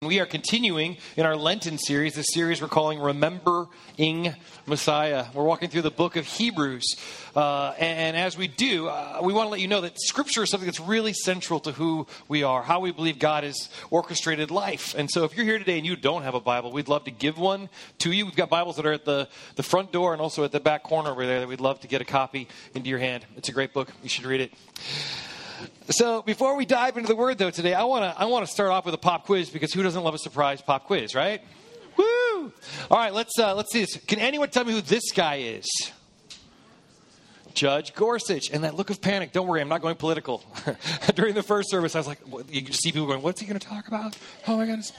We are continuing in our Lenten series, the series we're calling Remembering Messiah. We're walking through the book of Hebrews. Uh, and, and, as we do, uh, we want to let you know that Scripture is something that's really central to who we are, how we believe God has orchestrated life. And so if you're here today and you don't have a Bible, we'd love to give one to you. We've got Bibles that are at the, the front door and also at the back corner over there that we'd love to get a copy into your hand. It's a great book. You should read it. So before we dive into the word though today, I want to I want to start off with a pop quiz because who doesn't love a surprise pop quiz, right? Woo! All right, let's uh, let's see this. Can anyone tell me who this guy is? Judge Gorsuch. And that look of panic, don't worry, I'm not going political. During the first service, I was like, you see people going, what's he going to talk about? Oh my goodness.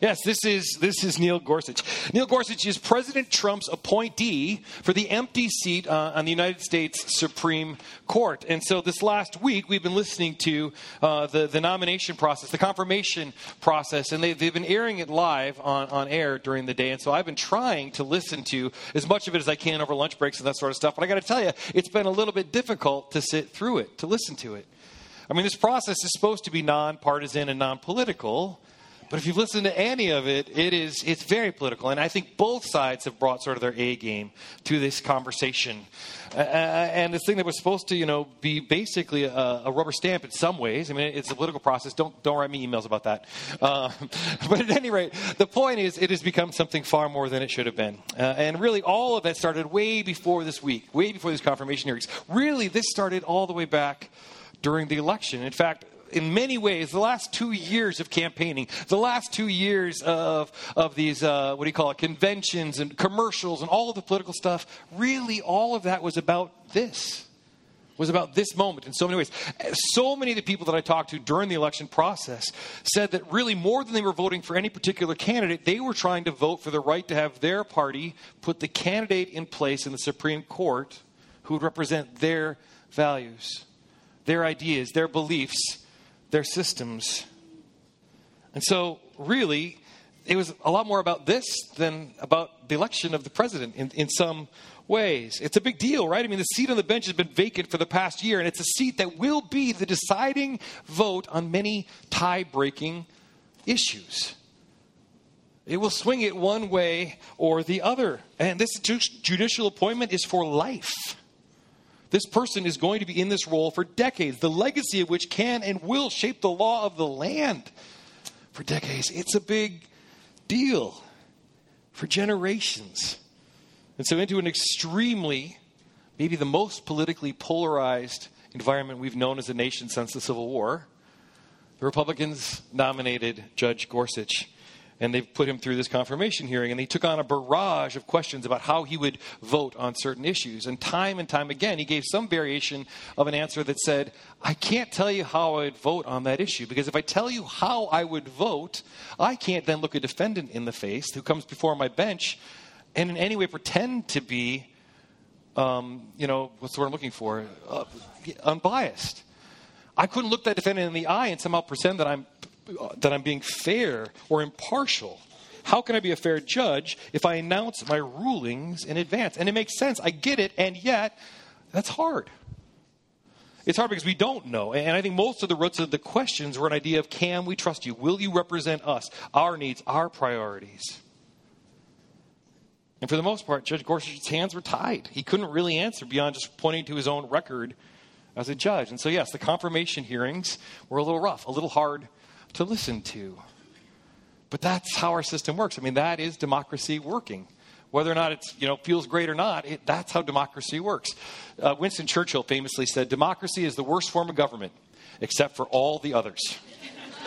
Yes, this is, this is Neil Gorsuch. Neil Gorsuch is President Trump's appointee for the empty seat uh, on the United States Supreme Court. And so this last week, we've been listening to uh, the, the nomination process, the confirmation process, and they, they've been airing it live on, on air during the day. And so I've been trying to listen to as much of it as I can over lunch breaks and that sort of stuff. But I got to tell you, it's been a little bit difficult to sit through it, to listen to it. I mean, this process is supposed to be nonpartisan and non political. But if you've listened to any of it, it is it's very political, and I think both sides have brought sort of their A game to this conversation. Uh, uh, and this thing that was supposed to, you know, be basically a, a, rubber stamp in some ways. I mean, it's a political process. Don't don't write me emails about that. Uh, but at any rate, the point is, it has become something far more than it should have been. Uh, and really, all of that started way before this week, way before these confirmation hearings. Really, this started all the way back during the election. In fact, in many ways, the last two years of campaigning, the last two years of, of these, uh, what do you call it, conventions and commercials and all of the political stuff, really all of that was about this. Was about this moment in so many ways. So many of the people that I talked to during the election process said that really more than they were voting for any particular candidate, they were trying to vote for the right to have their party put the candidate in place in the Supreme Court who would represent their values, their ideas, their beliefs, their systems. And so, really, it was a lot more about this than about the election of the president in, in some ways. It's a big deal, right? I mean, the seat on the bench has been vacant for the past year, and it's a seat that will be the deciding vote on many tie breaking issues. It will swing it one way or the other. And this judicial appointment is for life. This person is going to be in this role for decades, the legacy of which can and will shape the law of the land for decades. It's a big deal for generations. And so, into an extremely, maybe the most politically polarized environment we've known as a nation since the Civil War, the Republicans nominated Judge Gorsuch and they've put him through this confirmation hearing and he took on a barrage of questions about how he would vote on certain issues. And time and time again he gave some variation of an answer that said i can't tell you how i would vote on that issue because if i tell you how i would vote i can't then look a defendant in the face who comes before my bench and in any way pretend to be um, you know what's the word i'm looking for? Uh, unbiased. I couldn't look that defendant in the eye and somehow pretend that i'm Uh, that I'm being fair or impartial. How can I be a fair judge if I announce my rulings in advance? And it makes sense. I get it, and yet that's hard. It's hard because we don't know. And I think most of the roots of the questions were an idea of can we trust you? Will you represent us, our needs, our priorities? And for the most part, Judge Gorsuch's hands were tied. He couldn't really answer beyond just pointing to his own record as a judge. And so, yes, the confirmation hearings were a little rough, a little hard to listen to. But that's how our system works. I mean, that is democracy working. Whether or not it you know, feels great or not, it, that's how democracy works. Uh, Winston Churchill famously said, Democracy is the worst form of government, except for all the others.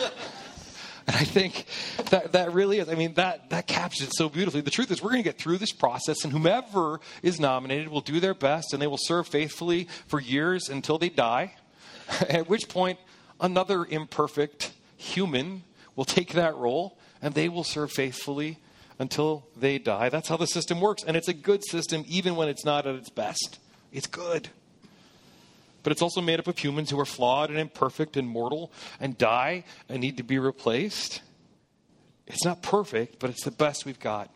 and I think that, that really is, I mean, that, that captures it so beautifully. The truth is, we're going to get through this process, and whomever is nominated will do their best, and they will serve faithfully for years until they die, at which point, another imperfect human will take that role and they will serve faithfully until they die. That's how the system works. And it's a good system even when it's not at its best. It's good. But it's also made up of humans who are flawed and imperfect and mortal and die and need to be replaced. It's not perfect, but it's the best we've got.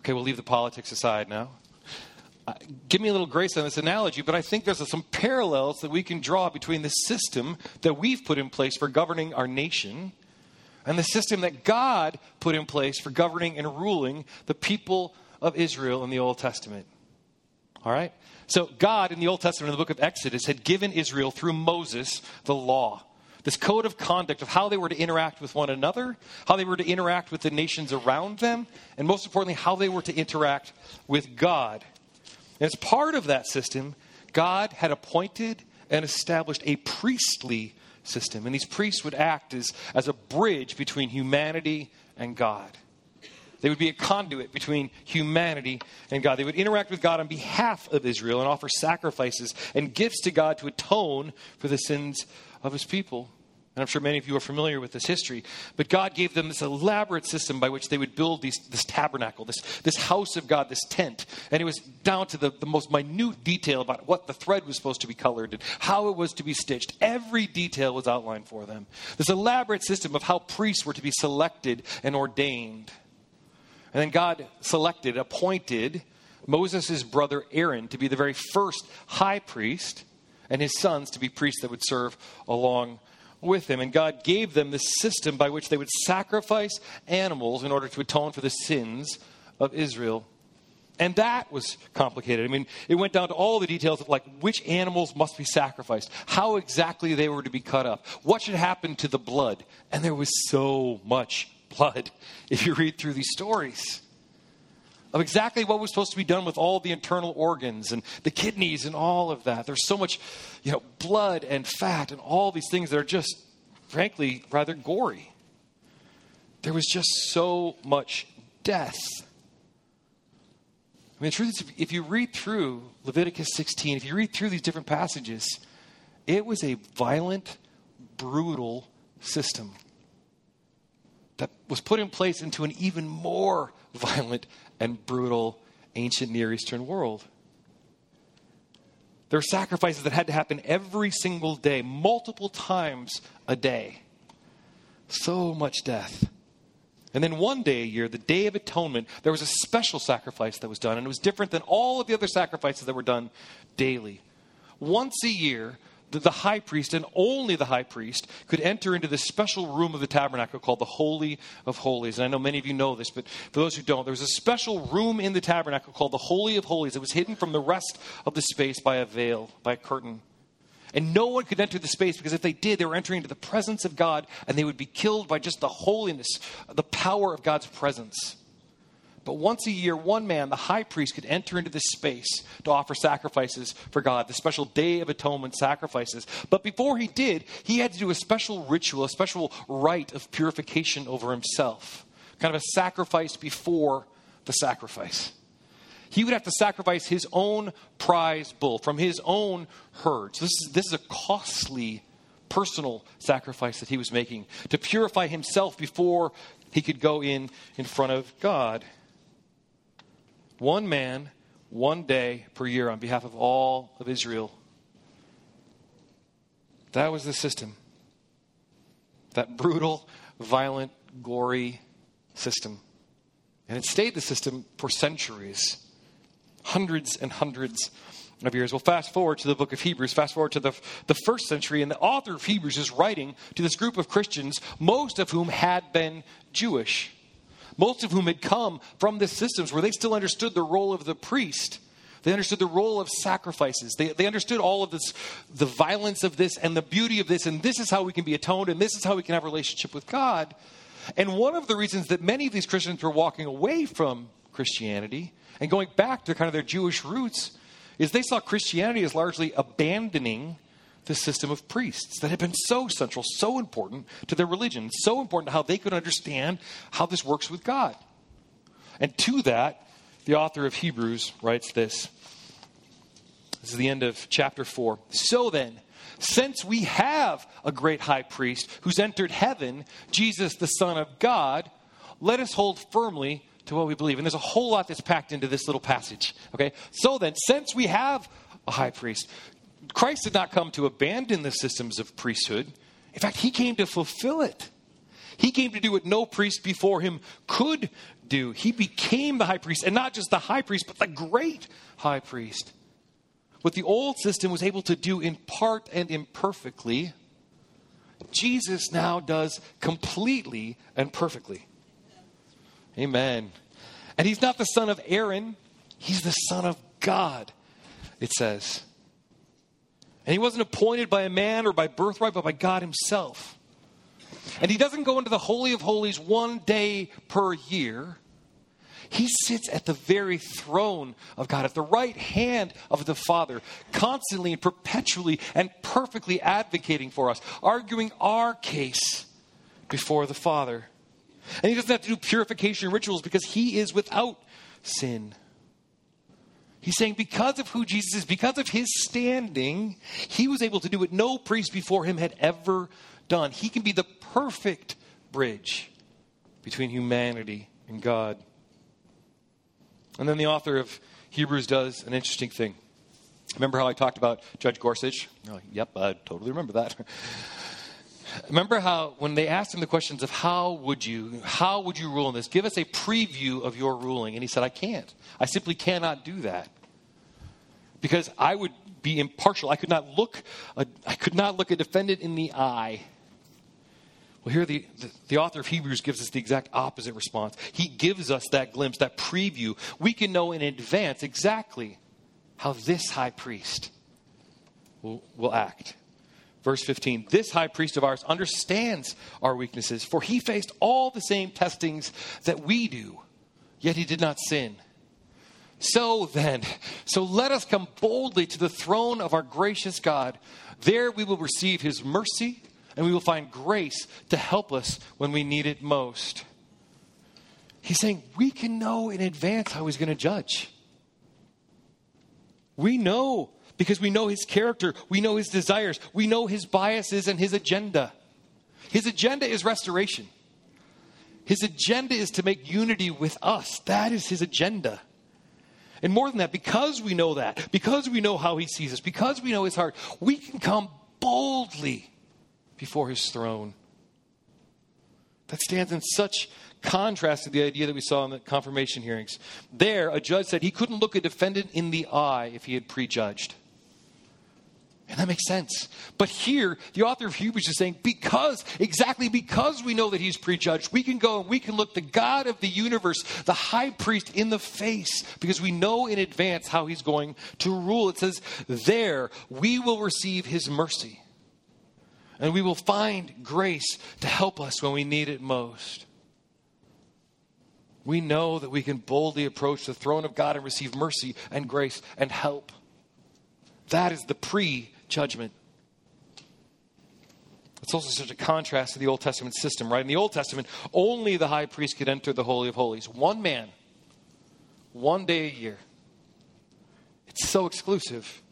Okay, we'll leave the politics aside now Uh, give me a little grace on this analogy, but I think there's some parallels that we can draw between the system that we've put in place for governing our nation and the system that God put in place for governing and ruling the people of Israel in the Old Testament. All right? So, God in the Old Testament, in the book of Exodus, had given Israel through Moses the law, this code of conduct of how they were to interact with one another, how they were to interact with the nations around them, and most importantly, how they were to interact with God. And as part of that system, God had appointed and established a priestly system. And these priests would act as, as a bridge between humanity and God. They would be a conduit between humanity and God. They would interact with God on behalf of Israel and offer sacrifices and gifts to God to atone for the sins of his people. And I'm sure many of you are familiar with this history. But God gave them this elaborate system by which they would build these, this tabernacle, this, this house of God, this tent. And it was down to the, the most minute detail about what the thread was supposed to be colored and how it was to be stitched. Every detail was outlined for them. This elaborate system of how priests were to be selected and ordained. And then God selected, appointed Moses' brother Aaron to be the very first high priest and his sons to be priests that would serve along with him. And God gave them this system by which they would sacrifice animals in order to atone for the sins of Israel. And that was complicated. I mean, it went down to all the details of like which animals must be sacrificed, how exactly they were to be cut up, what should happen to the blood. And there was so much blood if you read through these stories of exactly what was supposed to be done with all the internal organs and the kidneys and all of that. There's so much, you know, blood and fat and all these things that are just, frankly, rather gory. There was just so much death. I mean, the truth is, if you read through Leviticus 16, if you read through these different passages, it was a violent, brutal system that was put in place into an even more violent and brutal ancient Near Eastern world. There were sacrifices that had to happen every single day, multiple times a day. So much death. And then one day a year, the Day of Atonement, there was a special sacrifice that was done, and it was different than all of the other sacrifices that were done daily. Once a year, the high priest and only the high priest could enter into this special room of the tabernacle called the Holy of Holies. And I know many of you know this, but for those who don't, there was a special room in the tabernacle called the Holy of Holies. It was hidden from the rest of the space by a veil, by a curtain. And no one could enter the space because if they did, they were entering into the presence of God and they would be killed by just the holiness, the power of God's presence. But once a year, one man, the high priest, could enter into this space to offer sacrifices for God, the special Day of Atonement sacrifices. But before he did, he had to do a special ritual, a special rite of purification over himself, kind of a sacrifice before the sacrifice. He would have to sacrifice his own prize bull from his own herd. So this is, this is a costly personal sacrifice that he was making to purify himself before he could go in in front of God one man, one day per year on behalf of all of Israel. That was the system. That brutal, violent, gory system. And it stayed the system for centuries, hundreds and hundreds of years. Well, fast forward to the book of Hebrews, fast forward to the, the first century, and the author of Hebrews is writing to this group of Christians, most of whom had been Jewish most of whom had come from the systems where they still understood the role of the priest. They understood the role of sacrifices. They, they understood all of this, the violence of this and the beauty of this, and this is how we can be atoned, and this is how we can have a relationship with God. And one of the reasons that many of these Christians were walking away from Christianity and going back to kind of their Jewish roots is they saw Christianity as largely abandoning the system of priests that had been so central, so important to their religion, so important to how they could understand how this works with God. And to that, the author of Hebrews writes this. This is the end of chapter 4. So then, since we have a great high priest who's entered heaven, Jesus, the Son of God, let us hold firmly to what we believe. And there's a whole lot that's packed into this little passage. Okay? So then, since we have a high priest, Christ did not come to abandon the systems of priesthood. In fact, he came to fulfill it. He came to do what no priest before him could do. He became the high priest, and not just the high priest, but the great high priest. What the old system was able to do in part and imperfectly, Jesus now does completely and perfectly. Amen. And he's not the son of Aaron, he's the son of God, it says. And he wasn't appointed by a man or by birthright, but by God himself. And he doesn't go into the Holy of Holies one day per year. He sits at the very throne of God, at the right hand of the Father, constantly and perpetually and perfectly advocating for us, arguing our case before the Father. And he doesn't have to do purification rituals because he is without sin. He's saying because of who Jesus is, because of his standing, he was able to do what no priest before him had ever done. He can be the perfect bridge between humanity and God. And then the author of Hebrews does an interesting thing. Remember how I talked about Judge Gorsuch? Oh, yep, I totally remember that. Remember how when they asked him the questions of how would you how would you rule in this? Give us a preview of your ruling. And he said, I can't. I simply cannot do that. Because I would be impartial. I could not look a, I could not look a defendant in the eye. Well, here the, the, the author of Hebrews gives us the exact opposite response. He gives us that glimpse, that preview. We can know in advance exactly how this high priest will, will act. Verse 15 This high priest of ours understands our weaknesses, for he faced all the same testings that we do, yet he did not sin. So then, so let us come boldly to the throne of our gracious God. There we will receive his mercy and we will find grace to help us when we need it most. He's saying we can know in advance how he's going to judge. We know because we know his character, we know his desires, we know his biases and his agenda. His agenda is restoration. His agenda is to make unity with us. That is his agenda. And more than that, because we know that, because we know how he sees us, because we know his heart, we can come boldly before his throne. That stands in such contrast to the idea that we saw in the confirmation hearings. There, a judge said he couldn't look a defendant in the eye if he had prejudged. And that makes sense. But here, the author of Hebrews is saying, because, exactly because we know that he's prejudged, we can go and we can look the God of the universe, the high priest, in the face, because we know in advance how he's going to rule. It says, there we will receive his mercy. And we will find grace to help us when we need it most. We know that we can boldly approach the throne of God and receive mercy and grace and help. That is the pre judgment. It's also such a contrast to the Old Testament system, right? In the Old Testament, only the high priest could enter the Holy of Holies. One man, one day a year. It's so exclusive.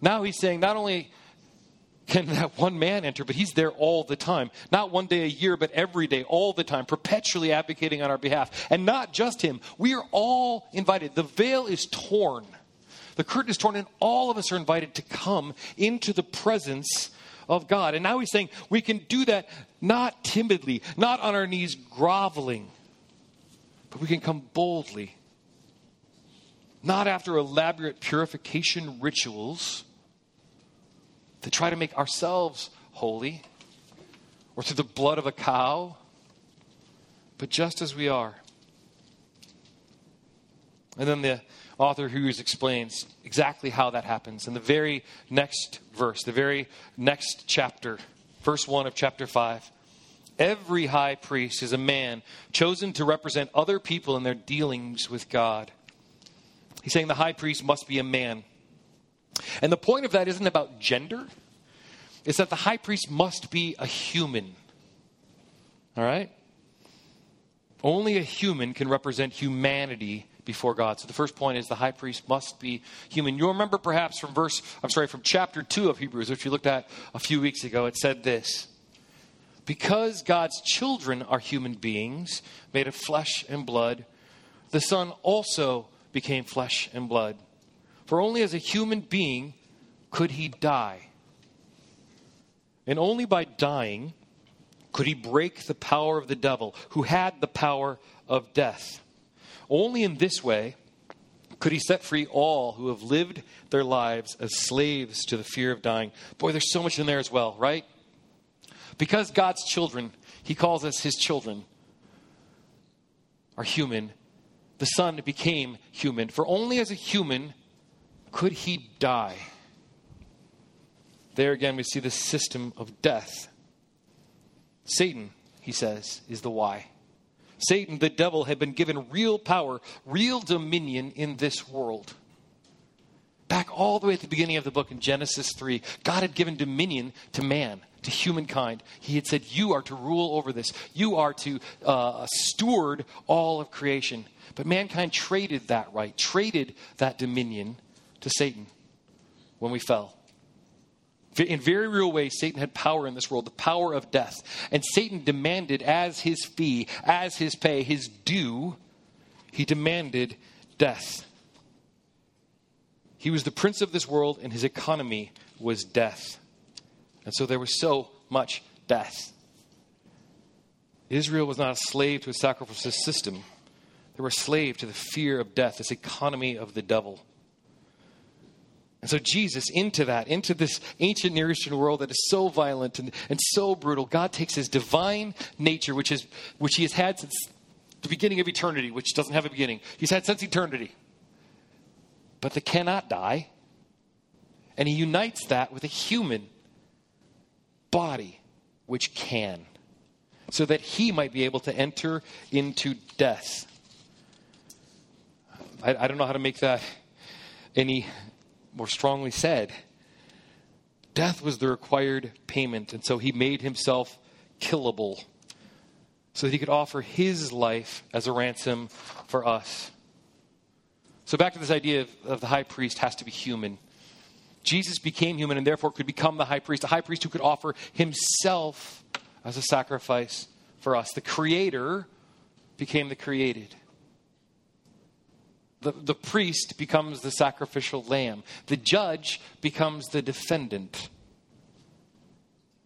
Now he's saying not only can that one man enter, but he's there all the time. Not one day a year, but every day, all the time, perpetually advocating on our behalf. And not just him, we are all invited. The veil is torn the curtain is torn, and all of us are invited to come into the presence of God. And now he's saying we can do that not timidly, not on our knees groveling, but we can come boldly. Not after elaborate purification rituals to try to make ourselves holy or through the blood of a cow, but just as we are. And then the author Hebrews explains exactly how that happens in the very next verse, the very next chapter, verse 1 of chapter 5. Every high priest is a man chosen to represent other people in their dealings with God. He's saying the high priest must be a man. And the point of that isn't about gender, it's that the high priest must be a human. All right? Only a human can represent humanity before God. So the first point is the high priest must be human. You'll remember perhaps from verse, I'm sorry, from chapter 2 of Hebrews, which we looked at a few weeks ago, it said this Because God's children are human beings made of flesh and blood, the Son also became flesh and blood. For only as a human being could he die. And only by dying could he break the power of the devil, who had the power of death. Only in this way could he set free all who have lived their lives as slaves to the fear of dying. Boy, there's so much in there as well, right? Because God's children, he calls us his children, are human, the Son became human. For only as a human could he die. There again, we see the system of death. Satan, he says, is the why. Satan, the devil, had been given real power, real dominion in this world. Back all the way at the beginning of the book in Genesis 3, God had given dominion to man, to humankind. He had said, You are to rule over this, you are to uh, steward all of creation. But mankind traded that right, traded that dominion to Satan when we fell. In very real ways, Satan had power in this world, the power of death. And Satan demanded as his fee, as his pay, his due, he demanded death. He was the prince of this world, and his economy was death. And so there was so much death. Israel was not a slave to a sacrificial system, they were a slave to the fear of death, this economy of the devil. And so, Jesus, into that, into this ancient Near Eastern world that is so violent and, and so brutal, God takes his divine nature, which, is, which he has had since the beginning of eternity, which doesn't have a beginning. He's had since eternity, but that cannot die. And he unites that with a human body, which can, so that he might be able to enter into death. I, I don't know how to make that any more strongly said, death was the required payment, and so he made himself killable so that he could offer his life as a ransom for us. So, back to this idea of, of, the high priest has to be human. Jesus became human and therefore could become the high priest, a high priest who could offer himself as a sacrifice for us. The creator became the created the, the priest becomes the sacrificial lamb, the judge becomes the defendant.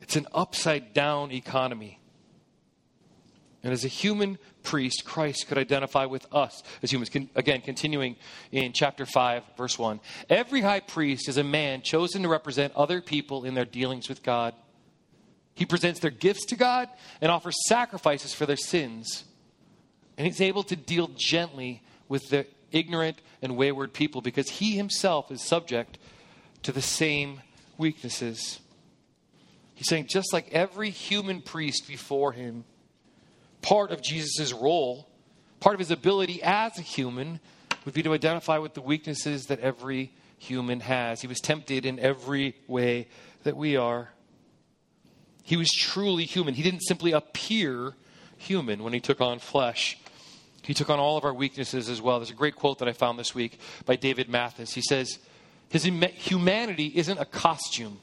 It's an upside down economy. And as a human priest, Christ could identify with us as humans. Con- again, continuing in chapter 5, verse 1. Every high priest is a man chosen to represent other people in their dealings with God. He presents their gifts to God and offers sacrifices for their sins. And he's able to deal gently with the ignorant and wayward people because he himself is subject to the same weaknesses. He's saying, just like every human priest before him, part of Jesus' role, part of his ability as a human, would be to identify with the weaknesses that every human has. He was tempted in every way that we are. He was truly human. He didn't simply appear human when he took on flesh. He took on all of our weaknesses as well. There's a great quote that I found this week by David Mathis. He says, His humanity isn't a costume.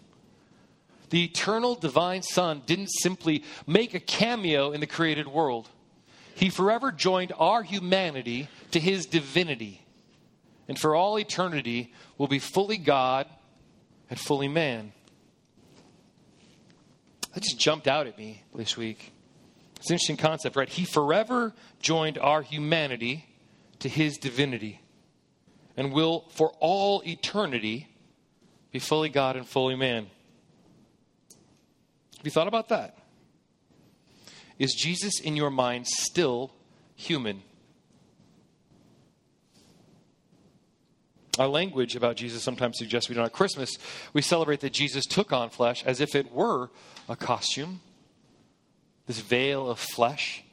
The eternal divine Son didn't simply make a cameo in the created world, He forever joined our humanity to His divinity. And for all eternity will be fully God and fully man. That just jumped out at me this week. It's an interesting concept, right? He forever joined our humanity to his divinity and will, for all eternity, be fully God and fully man. Have you thought about that? Is Jesus in your mind still human? Our language about Jesus sometimes suggests we don't. At Christmas, we celebrate that Jesus took on flesh as if it were a costume this veil of flesh.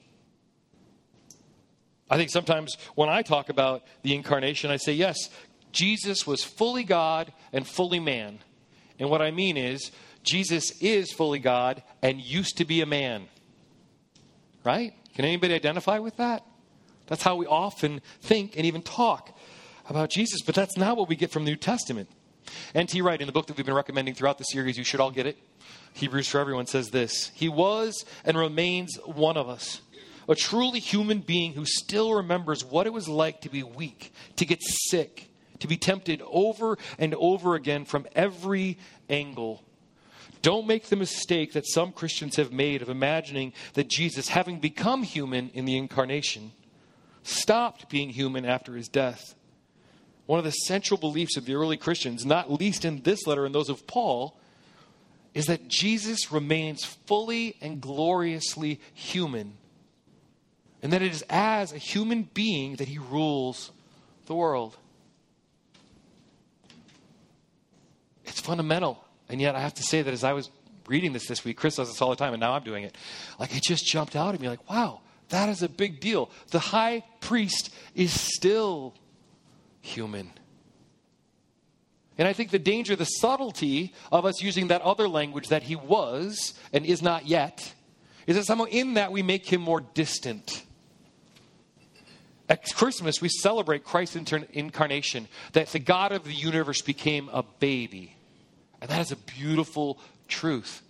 I think sometimes when I talk about the incarnation, I say, yes, Jesus was fully God and fully man. And what I mean is, Jesus is fully God and used to be a man. Right? Can anybody identify with that? That's how we often think and even talk about Jesus, but that's not what we get from the New Testament. N.T. Wright, in the book that we've been recommending throughout the series, you should all get it. Hebrews for Everyone says this He was and remains one of us, a truly human being who still remembers what it was like to be weak, to get sick, to be tempted over and over again from every angle. Don't make the mistake that some Christians have made of imagining that Jesus, having become human in the incarnation, stopped being human after his death. One of the central beliefs of the early Christians, not least in this letter and those of Paul, is that Jesus remains fully and gloriously human, and that it is as a human being that he rules the world. It's fundamental. And yet, I have to say that as I was reading this this week, Chris does this all the time, and now I'm doing it. Like, it just jumped out at me like, wow, that is a big deal. The high priest is still human. And I think the danger, the subtlety of us using that other language that he was and is not yet, is that somehow in that we make him more distant. At Christmas, we celebrate Christ's incarnation, that the God of the universe became a baby. And that is a beautiful truth.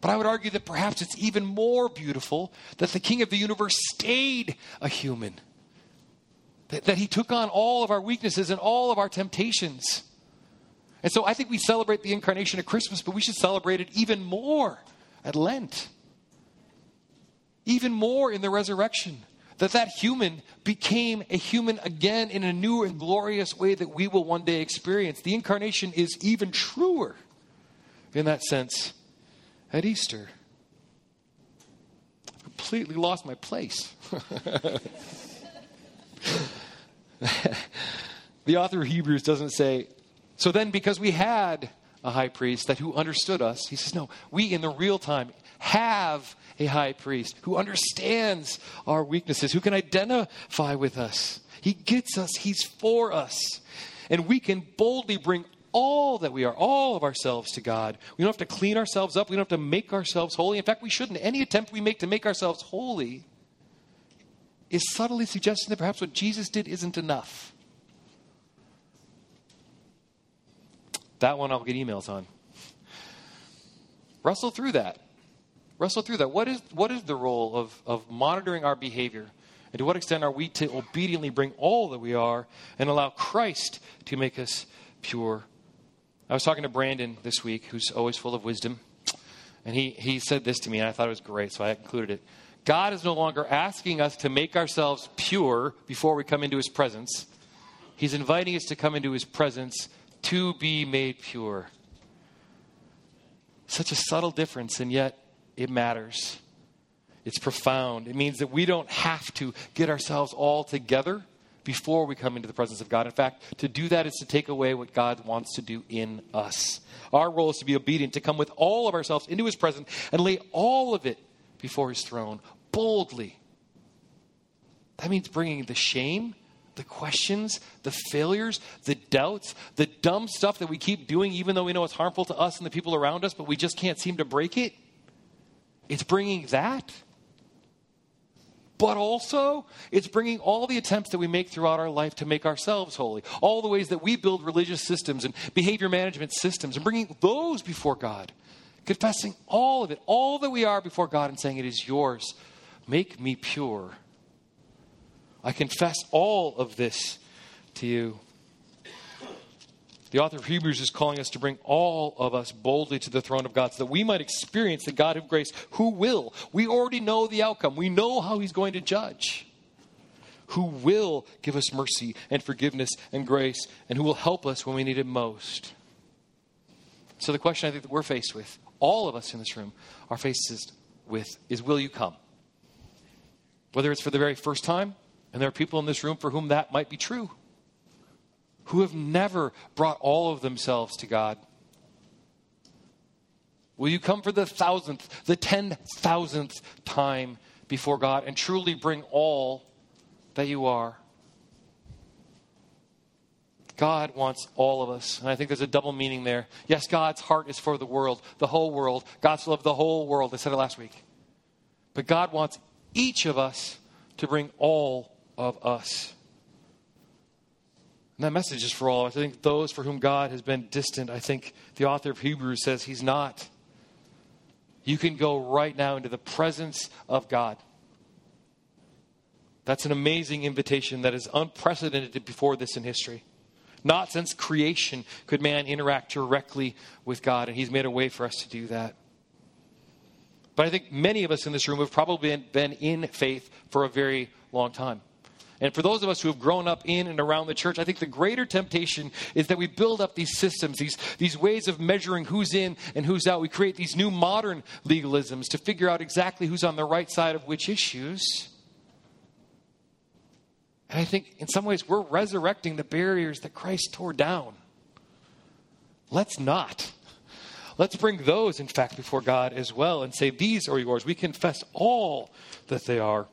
But I would argue that perhaps it's even more beautiful that the King of the universe stayed a human, that, that he took on all of our weaknesses and all of our temptations and so I think we celebrate the incarnation at Christmas, but we should celebrate it even more at Lent. Even more in the resurrection. That that human became a human again in a new and glorious way that we will one day experience. The incarnation is even truer in that sense at Easter. I completely lost my place. the author of Hebrews doesn't say, so then, because we had a high priest that who understood us, he says, no, we in the real time have a high priest who understands our weaknesses, who can identify with us. He gets us, he's for us. And we can boldly bring all that we are, all of ourselves to God. We don't have to clean ourselves up. We don't have to make ourselves holy. In fact, we shouldn't. Any attempt we make to make ourselves holy is subtly suggesting that perhaps what Jesus did isn't enough. That one I'll get emails on. Wrestle through that. Wrestle through that. What is, what is the role of, of monitoring our behavior? And to what extent are we to obediently bring all that we are and allow Christ to make us pure? I was talking to Brandon this week, who's always full of wisdom. And he, he said this to me, and I thought it was great, so I included it. God is no longer asking us to make ourselves pure before we come into his presence. He's inviting us to come into his presence to be made pure. Such a subtle difference, and yet it matters. It's profound. It means that we don't have to get ourselves all together before we come into the presence of God. In fact, to do that is to take away what God wants to do in us. Our role is to be obedient, to come with all of ourselves into His presence and lay all of it before His throne boldly. That means bringing the shame the questions, the failures, the doubts, the dumb stuff that we keep doing, even though we know it's harmful to us and the people around us, but we just can't seem to break it. It's bringing that. But also, it's bringing all the attempts that we make throughout our life to make ourselves holy, all the ways that we build religious systems and behavior management systems, and bringing those before God, confessing all of it, all that we are before God, and saying, It is yours. Make me pure. I confess all of this to you. The author of Hebrews is calling us to bring all of us boldly to the throne of God so that we might experience the God of grace who will. We already know the outcome, we know how he's going to judge. Who will give us mercy and forgiveness and grace, and who will help us when we need it most. So, the question I think that we're faced with, all of us in this room are faced with, is will you come? Whether it's for the very first time and there are people in this room for whom that might be true, who have never brought all of themselves to God. Will you come for the thousandth, the ten thousandth time before God and truly bring all that you are? God wants all of us. And I think there's a double meaning there. Yes, God's heart is for the world, the whole world. God's love the whole world. I said it last week. But God wants each of us to bring all of us. And that message is for all. I think those for whom God has been distant, I think the author of Hebrews says he's not. You can go right now into the presence of God. That's an amazing invitation that is unprecedented before this in history. Not since creation could man interact directly with God, and He's made a way for us to do that. But I think many of us in this room have probably been, been in faith for a very long time. And for those of us who have grown up in and around the church, I think the greater temptation is that we build up these systems, these, these ways of measuring who's in and who's out. We create these new modern legalisms to figure out exactly who's on the right side of which issues. And I think in some ways we're resurrecting the barriers that Christ tore down. Let's not. Let's bring those, in fact, before God as well and say, These are yours. We confess all that they are.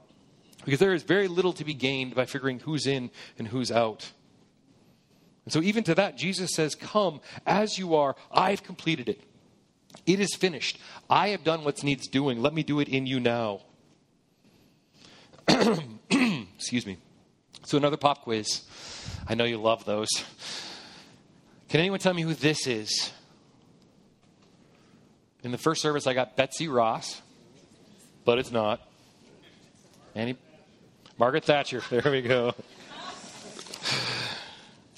Because there is very little to be gained by figuring who's in and who's out. And so, even to that, Jesus says, Come as you are. I've completed it. It is finished. I have done what needs doing. Let me do it in you now. Excuse me. So, another pop quiz. I know you love those. Can anyone tell me who this is? In the first service, I got Betsy Ross, but it's not. Any Margaret Thatcher. There we go.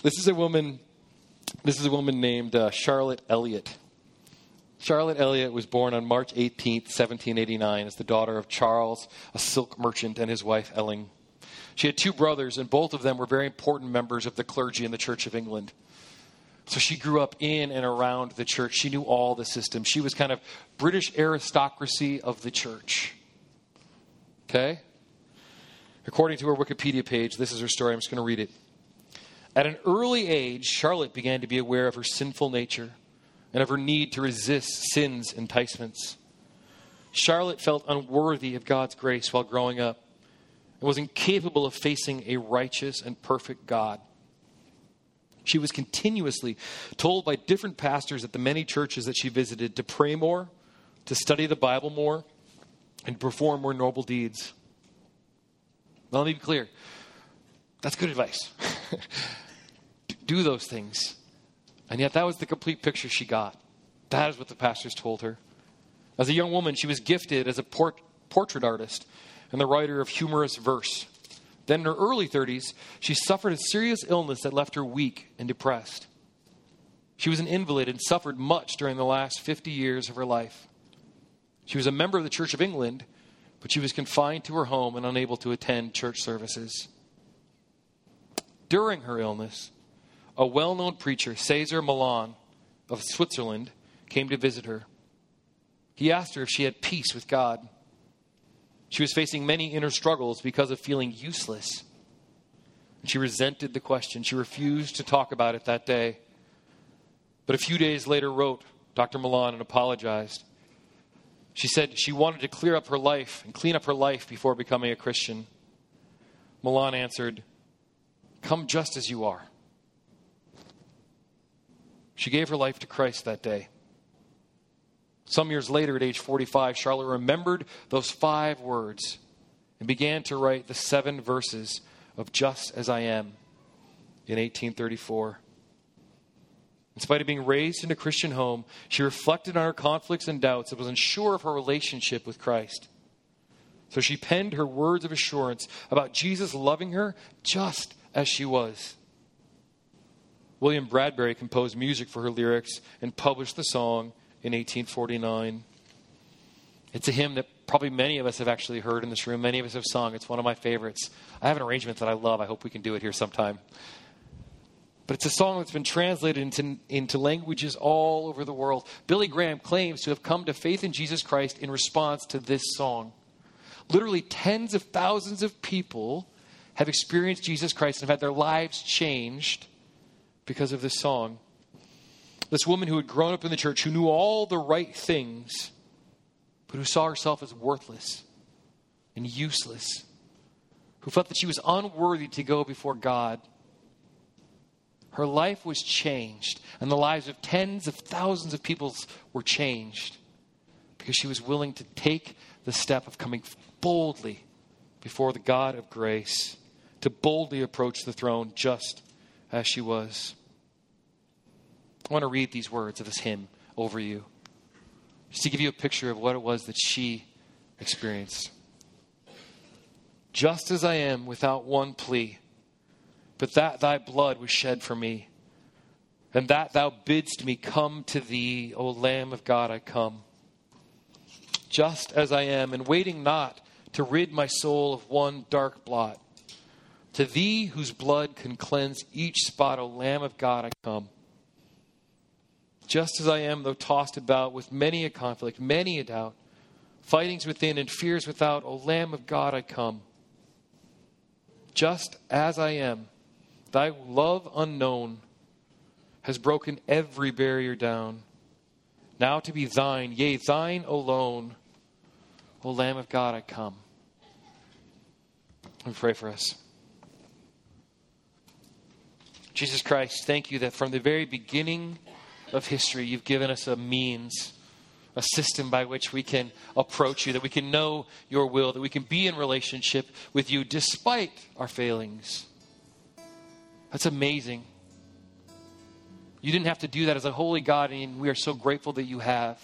This is a woman. This is a woman named uh, Charlotte Elliott. Charlotte Elliott was born on March 18, 1789, as the daughter of Charles, a silk merchant, and his wife Eling. She had two brothers, and both of them were very important members of the clergy in the Church of England. So she grew up in and around the church. She knew all the systems. She was kind of British aristocracy of the church. Okay? According to her Wikipedia page, this is her story. I'm just going to read it. At an early age, Charlotte began to be aware of her sinful nature and of her need to resist sin's enticements. Charlotte felt unworthy of God's grace while growing up and was incapable of facing a righteous and perfect God. She was continuously told by different pastors at the many churches that she visited to pray more, to study the Bible more, and perform more noble deeds. Now, let me be clear. That's good advice. Do those things. And yet, that was the complete picture she got. That is what the pastors told her. As a young woman, she was gifted as a port- portrait artist and the writer of humorous verse. Then, in her early 30s, she suffered a serious illness that left her weak and depressed. She was an invalid and suffered much during the last 50 years of her life. She was a member of the Church of England but she was confined to her home and unable to attend church services. During her illness, a well known preacher, Cesar Malan of Switzerland, came to visit her. He asked her if she had peace with God. She was facing many inner struggles because of feeling useless. She resented the question. She refused to talk about it that day. But a few days later wrote Dr. Malan and apologized. She said she wanted to clear up her life and clean up her life before becoming a Christian. Malan answered, Come just as you are. She gave her life to Christ that day. Some years later, at age 45, Charlotte remembered those five words and began to write the seven verses of Just as I Am in 1834. In spite of being raised in a Christian home, she reflected on her conflicts and doubts and was unsure of her relationship with Christ. So she penned her words of assurance about Jesus loving her just as she was. William Bradbury composed music for her lyrics and published the song in 1849. It's a hymn that probably many of us have actually heard in this room. Many of us have sung. It's one of my favorites. I have an arrangement that I love. I hope we can do it here sometime. But it's a song that's been translated into, into languages all over the world. Billy Graham claims to have come to faith in Jesus Christ in response to this song. Literally, tens of thousands of people have experienced Jesus Christ and have had their lives changed because of this song. This woman who had grown up in the church, who knew all the right things, but who saw herself as worthless and useless, who felt that she was unworthy to go before God her life was changed, and the lives of tens of thousands of people were changed because she was willing to take the step of coming boldly before the God of grace, to boldly approach the throne just as she was. I want to read these words of this hymn over you, just to give you a picture of what it was that she experienced. Just as I am without one plea but that thy blood was shed for me, and that thou bidst me come to thee, O Lamb of God, I come. Just as I am, and waiting not to rid my soul of one dark blot, To thee, whose blood can cleanse each spot, O Lamb of God, I come. Just as I am, though tossed about with many a conflict, many a doubt, fightings within and fears without, O Lamb of God, I come. Just as I am, thy love unknown has broken every barrier down. Now to be thine, yea, thine alone, O Lamb of God, I come. And pray for us. Jesus Christ, thank you that from the very beginning of history, you've given us a means, a system by which we can approach you, that we can know your will, that we can be in relationship with you despite our failings. That's amazing. You didn't have to do that as a holy God, and we are so grateful that you have.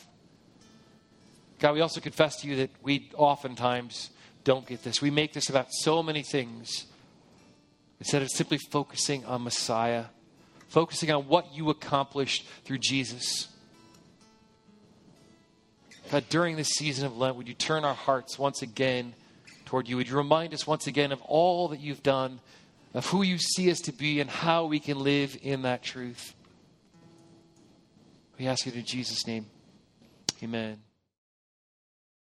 God, we also confess to you that we oftentimes don't get this. We make this about so many things instead of simply focusing on Messiah, focusing on what you accomplished through Jesus. God, during this season of Lent, would you turn our hearts once again toward you? Would you remind us once again of all that you've done, of who you see us to be, and how we can live in that truth? We ask it in Jesus' name. Amen.